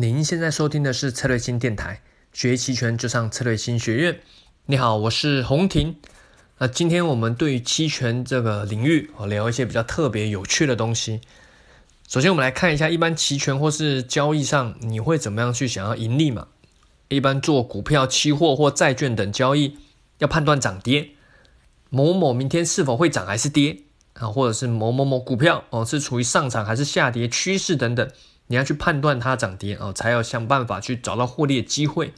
您现在收听的是策略星电台，学期权就上策略星学院。你好，我是洪婷。那今天我们对期权这个领域，我聊一些比较特别有趣的东西。首先，我们来看一下，一般期权或是交易上，你会怎么样去想要盈利嘛？一般做股票、期货或债券等交易，要判断涨跌，某某明天是否会涨还是跌啊，或者是某某某股票哦是处于上涨还是下跌趋势等等。你要去判断它涨跌哦，才要想办法去找到获利的机会。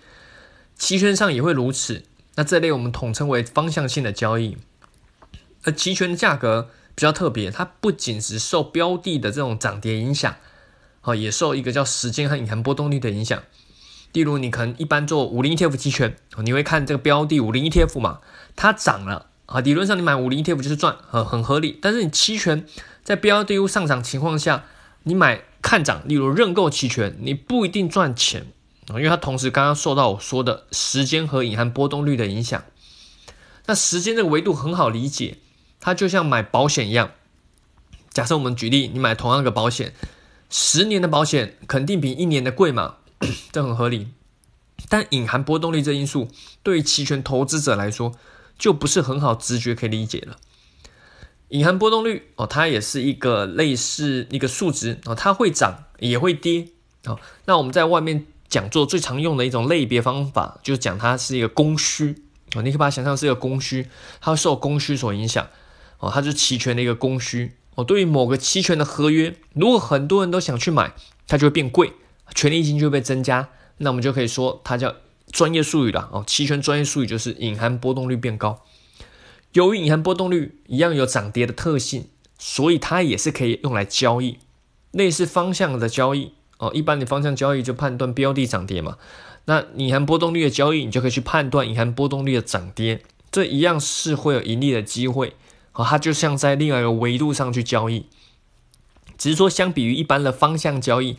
期权上也会如此。那这类我们统称为方向性的交易。而期权的价格比较特别，它不仅是受标的的这种涨跌影响，哦，也受一个叫时间和隐含波动率的影响。例如，你可能一般做五零 ETF 期权，你会看这个标的五零 ETF 嘛，它涨了啊，理论上你买五零 ETF 就是赚，很很合理。但是你期权在标的物上涨情况下，你买。看涨，例如认购期权，你不一定赚钱啊，因为它同时刚刚受到我说的时间和隐含波动率的影响。那时间这个维度很好理解，它就像买保险一样。假设我们举例，你买同样的保险，十年的保险肯定比一年的贵嘛，这很合理。但隐含波动率这因素，对于期权投资者来说，就不是很好直觉可以理解了。隐含波动率哦，它也是一个类似一个数值哦，它会涨也会跌哦。那我们在外面讲座最常用的一种类别方法，就是讲它是一个供需哦，你可以把它想象是一个供需，它受供需所影响哦，它是期权的一个供需哦。对于某个期权的合约，如果很多人都想去买，它就会变贵，权利金就会被增加，那我们就可以说它叫专业术语了哦，期权专业术语就是隐含波动率变高。由于隐含波动率一样有涨跌的特性，所以它也是可以用来交易，类似方向的交易哦。一般你方向交易就判断标的涨跌嘛，那隐含波动率的交易，你就可以去判断隐含波动率的涨跌，这一样是会有盈利的机会哦。它就像在另外一个维度上去交易，只是说相比于一般的方向交易，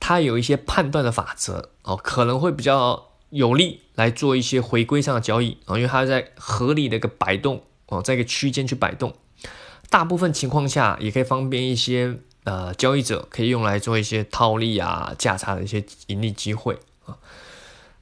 它有一些判断的法则哦，可能会比较。有利来做一些回归上的交易啊，因为它在合理的一个摆动哦，在一个区间去摆动，大部分情况下也可以方便一些呃交易者可以用来做一些套利啊价差的一些盈利机会啊。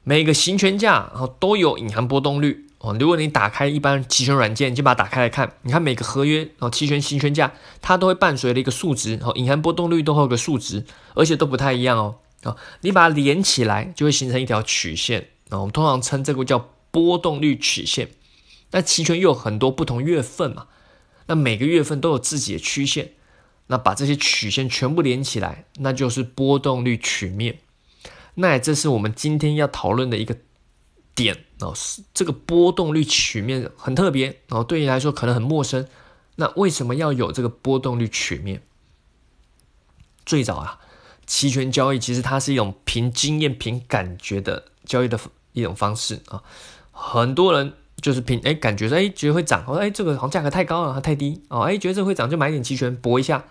每个行权价然后都有隐含波动率哦，如果你打开一般期权软件，你就把它打开来看，你看每个合约哦期权行权价它都会伴随了一个数值哦，隐含波动率都会有个数值，而且都不太一样哦。啊，你把它连起来，就会形成一条曲线。啊，我们通常称这个叫波动率曲线。那期权又有很多不同月份嘛，那每个月份都有自己的曲线。那把这些曲线全部连起来，那就是波动率曲面。那这是我们今天要讨论的一个点哦。是这个波动率曲面很特别哦，对你来说可能很陌生。那为什么要有这个波动率曲面？最早啊。期权交易其实它是一种凭经验、凭感觉的交易的一种方式啊。很多人就是凭哎感觉说哎觉得会涨，哦哎这个好像价格太高了，它太低哦哎觉得这会涨就买点期权搏一下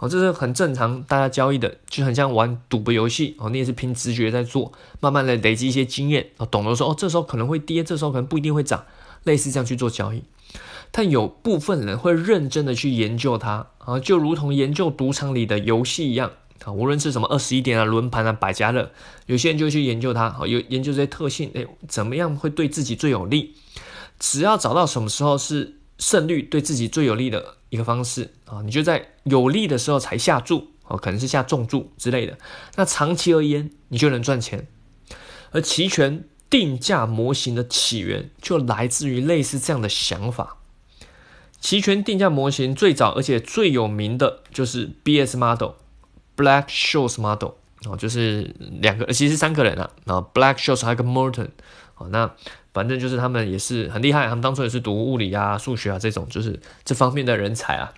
哦，这是很正常大家交易的，就很像玩赌博游戏哦。你也是凭直觉在做，慢慢的累积一些经验哦，懂得说哦这时候可能会跌，这时候可能不一定会涨，类似这样去做交易。但有部分人会认真的去研究它啊，就如同研究赌场里的游戏一样。啊，无论是什么二十一点啊、轮盘啊、百家乐，有些人就去研究它，好，有研究这些特性，哎，怎么样会对自己最有利？只要找到什么时候是胜率对自己最有利的一个方式啊，你就在有利的时候才下注，哦，可能是下重注之类的。那长期而言，你就能赚钱。而期权定价模型的起源就来自于类似这样的想法。期权定价模型最早而且最有名的就是 BS model。Black shoes Model 哦，就是两个，其实三个人啊，然后 Black shoes 还有个 Morton 哦，那反正就是他们也是很厉害，他们当初也是读物理啊、数学啊这种，就是这方面的人才啊。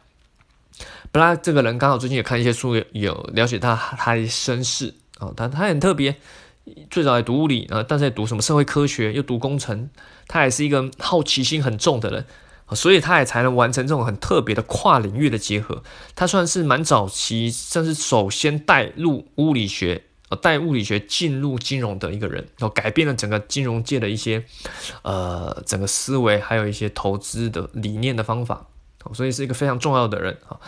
Black 这个人刚好最近也看一些书，有了解他他的身世哦，他他很特别，最早也读物理啊，但是也读什么社会科学，又读工程，他也是一个好奇心很重的人。所以他也才能完成这种很特别的跨领域的结合。他算是蛮早期，算是首先带入物理学，呃，带物理学进入金融的一个人，然后改变了整个金融界的一些，呃，整个思维，还有一些投资的理念的方法。所以是一个非常重要的人啊。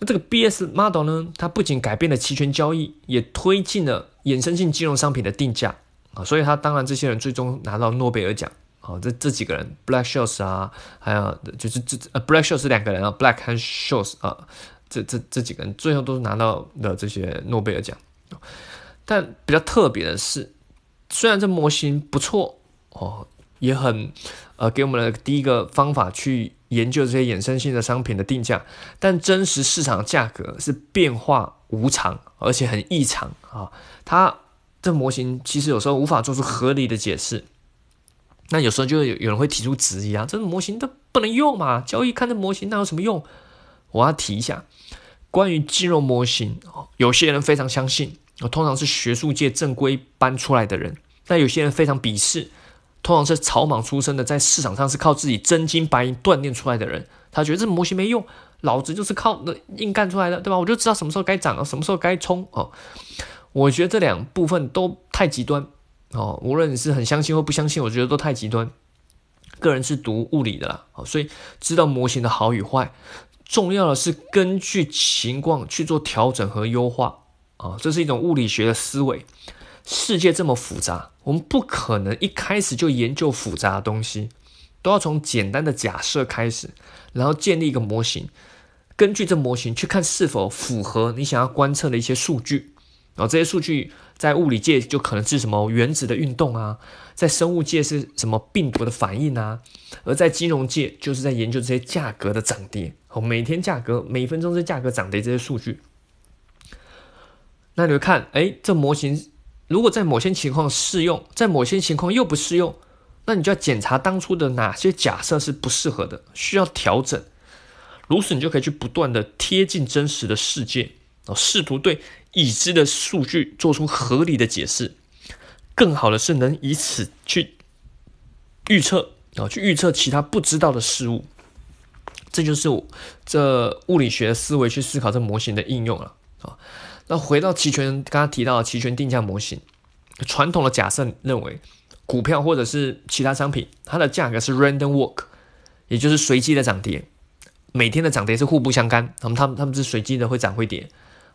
那这个 BS model 呢，它不仅改变了期权交易，也推进了衍生性金融商品的定价啊，所以他当然这些人最终拿到诺贝尔奖啊，这这几个人，Black Shoes 啊，还有就是这呃 Black Scholes 是两个人啊，Black 和 Shoes 啊，这这这几个人最后都是拿到了这些诺贝尔奖。但比较特别的是，虽然这模型不错哦，也很呃给我们的第一个方法去。研究这些衍生性的商品的定价，但真实市场价格是变化无常，而且很异常啊！它这模型其实有时候无法做出合理的解释，那有时候就有有人会提出质疑啊，这个模型都不能用嘛？交易看这模型那有什么用？我要提一下，关于金融模型，有些人非常相信，通常是学术界正规搬出来的人，但有些人非常鄙视。通常是草莽出身的，在市场上是靠自己真金白银锻炼出来的人，他觉得这模型没用，老子就是靠那硬干出来的，对吧？我就知道什么时候该涨了，什么时候该冲哦。我觉得这两部分都太极端哦，无论你是很相信或不相信，我觉得都太极端。个人是读物理的啦，哦，所以知道模型的好与坏，重要的是根据情况去做调整和优化啊，这是一种物理学的思维。世界这么复杂，我们不可能一开始就研究复杂的东西，都要从简单的假设开始，然后建立一个模型，根据这模型去看是否符合你想要观测的一些数据。然后这些数据在物理界就可能是什么原子的运动啊，在生物界是什么病毒的反应啊，而在金融界就是在研究这些价格的涨跌，哦，每天价格、每分钟这价格涨跌这些数据。那你会看，哎，这模型。如果在某些情况适用，在某些情况又不适用，那你就要检查当初的哪些假设是不适合的，需要调整。如此，你就可以去不断的贴近真实的世界，哦，试图对已知的数据做出合理的解释。更好的是，能以此去预测，啊，去预测其他不知道的事物。这就是我这物理学思维去思考这模型的应用了，啊。那回到期权，刚刚提到的期权定价模型，传统的假设认为，股票或者是其他商品，它的价格是 random walk，也就是随机的涨跌，每天的涨跌是互不相干，他们他们他们是随机的会涨会跌，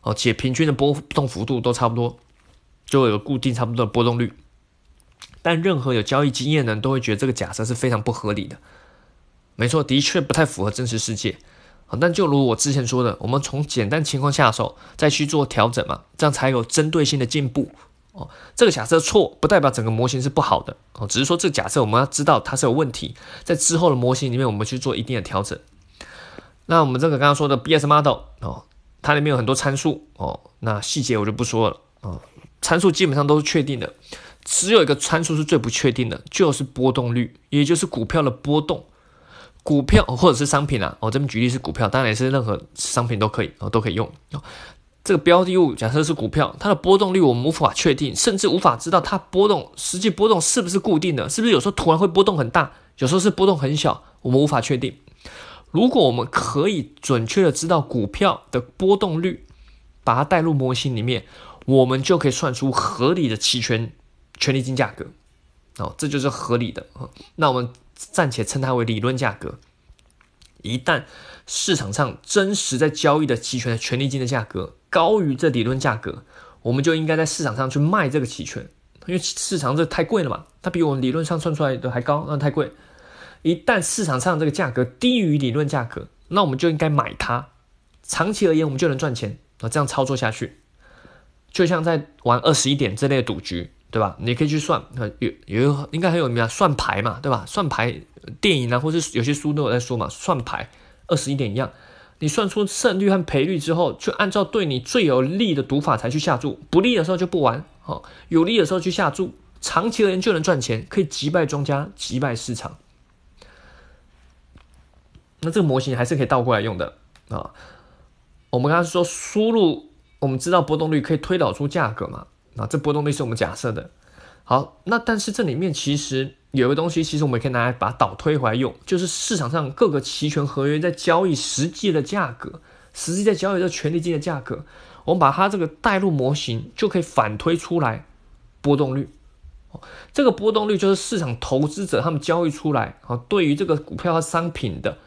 哦，且平均的波动幅度都差不多，就有固定差不多的波动率。但任何有交易经验的人都会觉得这个假设是非常不合理的。没错，的确不太符合真实世界。但就如我之前说的，我们从简单情况下手，再去做调整嘛，这样才有针对性的进步哦。这个假设错，不代表整个模型是不好的哦，只是说这个假设我们要知道它是有问题，在之后的模型里面我们去做一定的调整。那我们这个刚刚说的 BS model 哦，它里面有很多参数哦，那细节我就不说了哦。参数基本上都是确定的，只有一个参数是最不确定的，就是波动率，也就是股票的波动。股票或者是商品啊，我这边举例是股票，当然也是任何商品都可以哦，都可以用。这个标的物假设是股票，它的波动率我们无法确定，甚至无法知道它波动实际波动是不是固定的，是不是有时候突然会波动很大，有时候是波动很小，我们无法确定。如果我们可以准确的知道股票的波动率，把它带入模型里面，我们就可以算出合理的期权权利金价格。哦，这就是合理的。那我们。暂且称它为理论价格。一旦市场上真实在交易的期权的权利金的价格高于这理论价格，我们就应该在市场上去卖这个期权，因为市场这太贵了嘛，它比我们理论上算出来的还高，那太贵。一旦市场上这个价格低于理论价格，那我们就应该买它。长期而言，我们就能赚钱。啊这样操作下去，就像在玩二十一点这类赌局。对吧？你可以去算，有有应该很有名啊，算牌嘛，对吧？算牌电影啊，或是有些书都有在说嘛，算牌二十一点一样，你算出胜率和赔率之后，就按照对你最有利的赌法才去下注，不利的时候就不玩，哦，有利的时候去下注，长期而言就能赚钱，可以击败庄家，击败市场。那这个模型还是可以倒过来用的啊。我们刚刚说输入，我们知道波动率可以推导出价格嘛？啊这波动率是我们假设的，好，那但是这里面其实有个东西，其实我们可以拿来把它倒推回来用，就是市场上各个期权合约在交易实际的价格，实际在交易的权利金的价格，我们把它这个带入模型，就可以反推出来波动率。这个波动率就是市场投资者他们交易出来啊，对于这个股票和商品的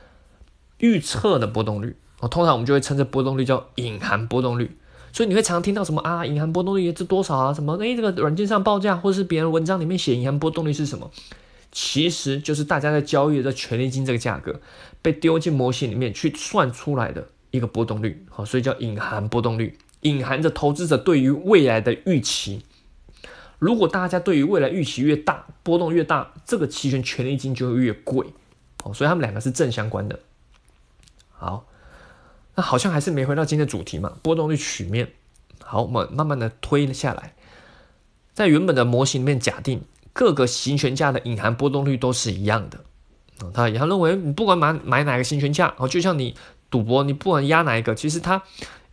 预测的波动率哦，通常我们就会称这波动率叫隐含波动率。所以你会常听到什么啊，隐含波动率是多少啊？什么诶，这个软件上报价或者是别人文章里面写隐含波动率是什么？其实就是大家在交易的权利金这个价格被丢进模型里面去算出来的一个波动率，好，所以叫隐含波动率，隐含着投资者对于未来的预期。如果大家对于未来预期越大，波动越大，这个期权权利金就会越贵，哦，所以他们两个是正相关的。好。那好像还是没回到今天的主题嘛？波动率曲面。好，我们慢慢的推了下来，在原本的模型里面假定各个行权价的隐含波动率都是一样的。啊，他他认为你不管买买哪个行权价，哦，就像你赌博，你不管压哪一个，其实它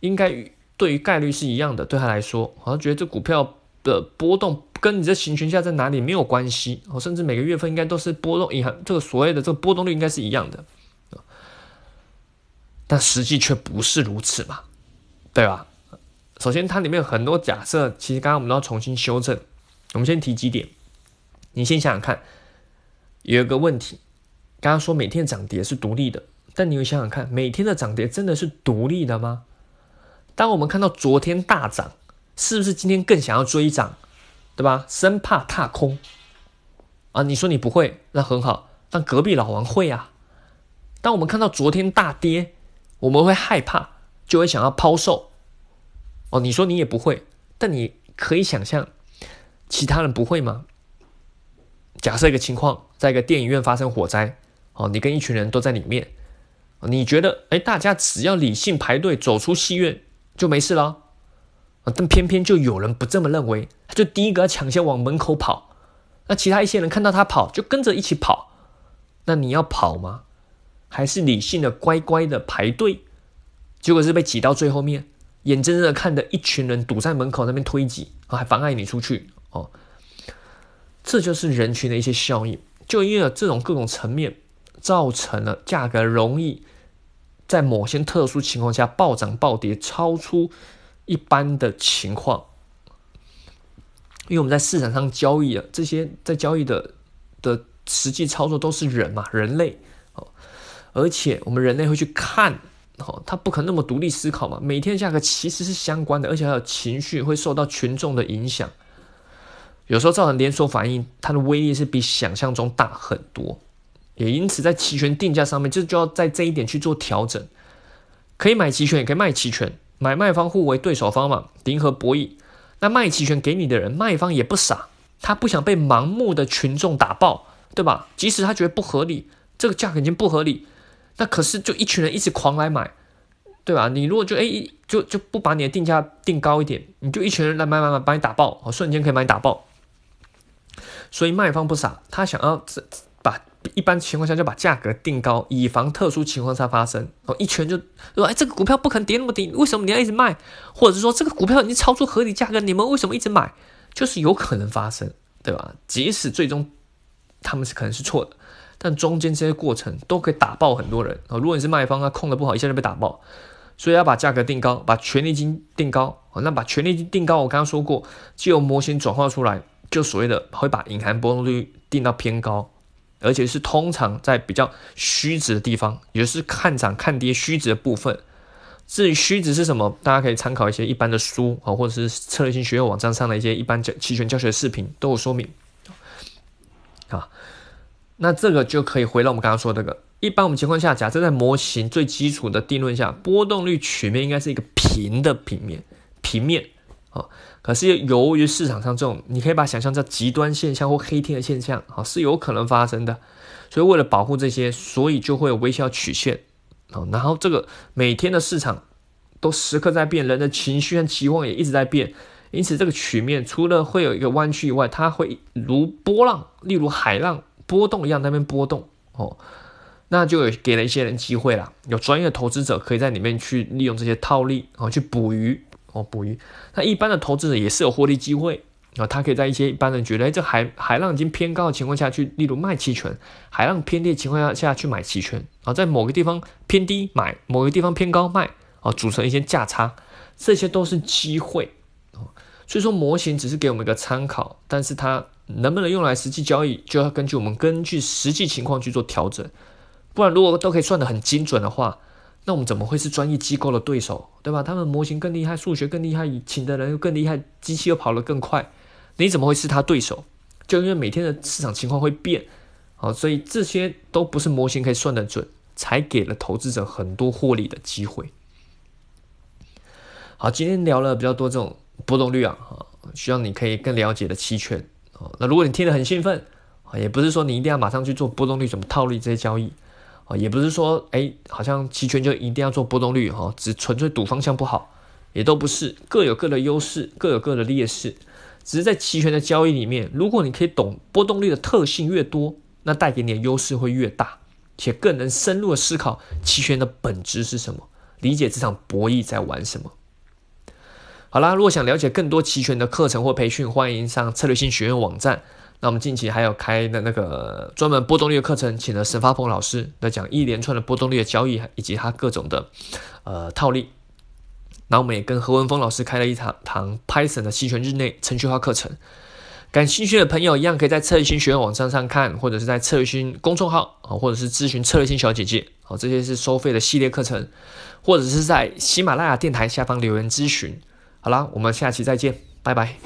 应该对于概率是一样的。对他来说，好像觉得这股票的波动跟你这行权价在哪里没有关系。哦，甚至每个月份应该都是波动隐含这个所谓的这个波动率应该是一样的。但实际却不是如此嘛，对吧？首先，它里面有很多假设，其实刚刚我们都要重新修正。我们先提几点，你先想想看，有一个问题，刚刚说每天涨跌是独立的，但你会想想看，每天的涨跌真的是独立的吗？当我们看到昨天大涨，是不是今天更想要追涨，对吧？生怕踏空啊？你说你不会，那很好，但隔壁老王会啊。当我们看到昨天大跌，我们会害怕，就会想要抛售。哦，你说你也不会，但你可以想象，其他人不会吗？假设一个情况，在一个电影院发生火灾，哦，你跟一群人都在里面，你觉得，哎，大家只要理性排队走出戏院就没事了，但偏偏就有人不这么认为，他就第一个抢先往门口跑，那其他一些人看到他跑，就跟着一起跑，那你要跑吗？还是理性的乖乖的排队，结果是被挤到最后面，眼睁睁的看着一群人堵在门口那边推挤，还妨碍你出去哦。这就是人群的一些效应，就因为这种各种层面，造成了价格容易在某些特殊情况下暴涨暴跌，超出一般的情况。因为我们在市场上交易啊，这些在交易的的实际操作都是人嘛，人类。而且我们人类会去看，哦，他不可能那么独立思考嘛。每天价格其实是相关的，而且还有情绪会受到群众的影响，有时候造成连锁反应，它的威力是比想象中大很多。也因此，在期权定价上面，就就要在这一点去做调整。可以买期权，也可以卖期权，买卖方互为对手方嘛，零和博弈。那卖期权给你的人，卖方也不傻，他不想被盲目的群众打爆，对吧？即使他觉得不合理，这个价格已经不合理。那可是就一群人一直狂来买，对吧？你如果就哎就就不把你的定价定高一点，你就一群人来买买买，把你打爆，哦，瞬间可以把你打爆。所以卖方不傻，他想要把一般情况下就把价格定高，以防特殊情况下发生。哦，一拳就说哎，这个股票不可能跌那么低，为什么你要一直卖？或者是说这个股票已经超出合理价格，你们为什么一直买？就是有可能发生，对吧？即使最终他们是可能是错的。但中间这些过程都可以打爆很多人啊！如果你是卖方，他控的不好，一下就被打爆。所以要把价格定高，把权利金定高啊！那把权利金定高，我刚刚说过，就由模型转化出来，就所谓的会把隐含波动率定到偏高，而且是通常在比较虚值的地方，也就是看涨看跌虚值的部分。至于虚值是什么，大家可以参考一些一般的书啊，或者是策略性学院网站上的一些一般教期权教学视频都有说明啊。那这个就可以回到我们刚刚说这个，一般我们情况下，假设在模型最基础的定论下，波动率曲面应该是一个平的平面，平面啊。可是由于市场上这种，你可以把想象叫极端现象或黑天的现象啊，是有可能发生的。所以为了保护这些，所以就会有微笑曲线啊。然后这个每天的市场都时刻在变，人的情绪和期望也一直在变，因此这个曲面除了会有一个弯曲以外，它会如波浪，例如海浪。波动一样，那边波动哦，那就有给了一些人机会了。有专业的投资者可以在里面去利用这些套利哦，去捕鱼哦，捕鱼。那一般的投资者也是有获利机会啊，他可以在一些一般人觉得哎，这海海浪已经偏高的情况下去，例如卖期权；海浪偏低的情况下下去买期权啊，在某个地方偏低买，某个地方偏高卖啊，组成一些价差，这些都是机会哦。所以说模型只是给我们一个参考，但是它。能不能用来实际交易，就要根据我们根据实际情况去做调整。不然，如果都可以算得很精准的话，那我们怎么会是专业机构的对手，对吧？他们模型更厉害，数学更厉害，请的人又更厉害，机器又跑得更快，你怎么会是他对手？就因为每天的市场情况会变，好，所以这些都不是模型可以算得准，才给了投资者很多获利的机会。好，今天聊了比较多这种波动率啊，啊，希望你可以更了解的期权那如果你听得很兴奋啊，也不是说你一定要马上去做波动率怎么套利这些交易啊，也不是说哎，好像期权就一定要做波动率哈，只纯粹赌方向不好，也都不是，各有各的优势，各有各的劣势。只是在期权的交易里面，如果你可以懂波动率的特性越多，那带给你的优势会越大，且更能深入的思考期权的本质是什么，理解这场博弈在玩什么。好啦，如果想了解更多期权的课程或培训，欢迎上策略性学院网站。那我们近期还有开的那个专门波动率的课程，请了沈发鹏老师来讲一连串的波动率的交易以及他各种的呃套利。那我们也跟何文峰老师开了一堂堂 Python 的期权日内程序化课程，感兴趣的朋友一样可以在策略性学院网站上看，或者是在策略性公众号啊，或者是咨询策略性小姐姐，好，这些是收费的系列课程，或者是在喜马拉雅电台下方留言咨询。好啦，我们下期再见，拜拜。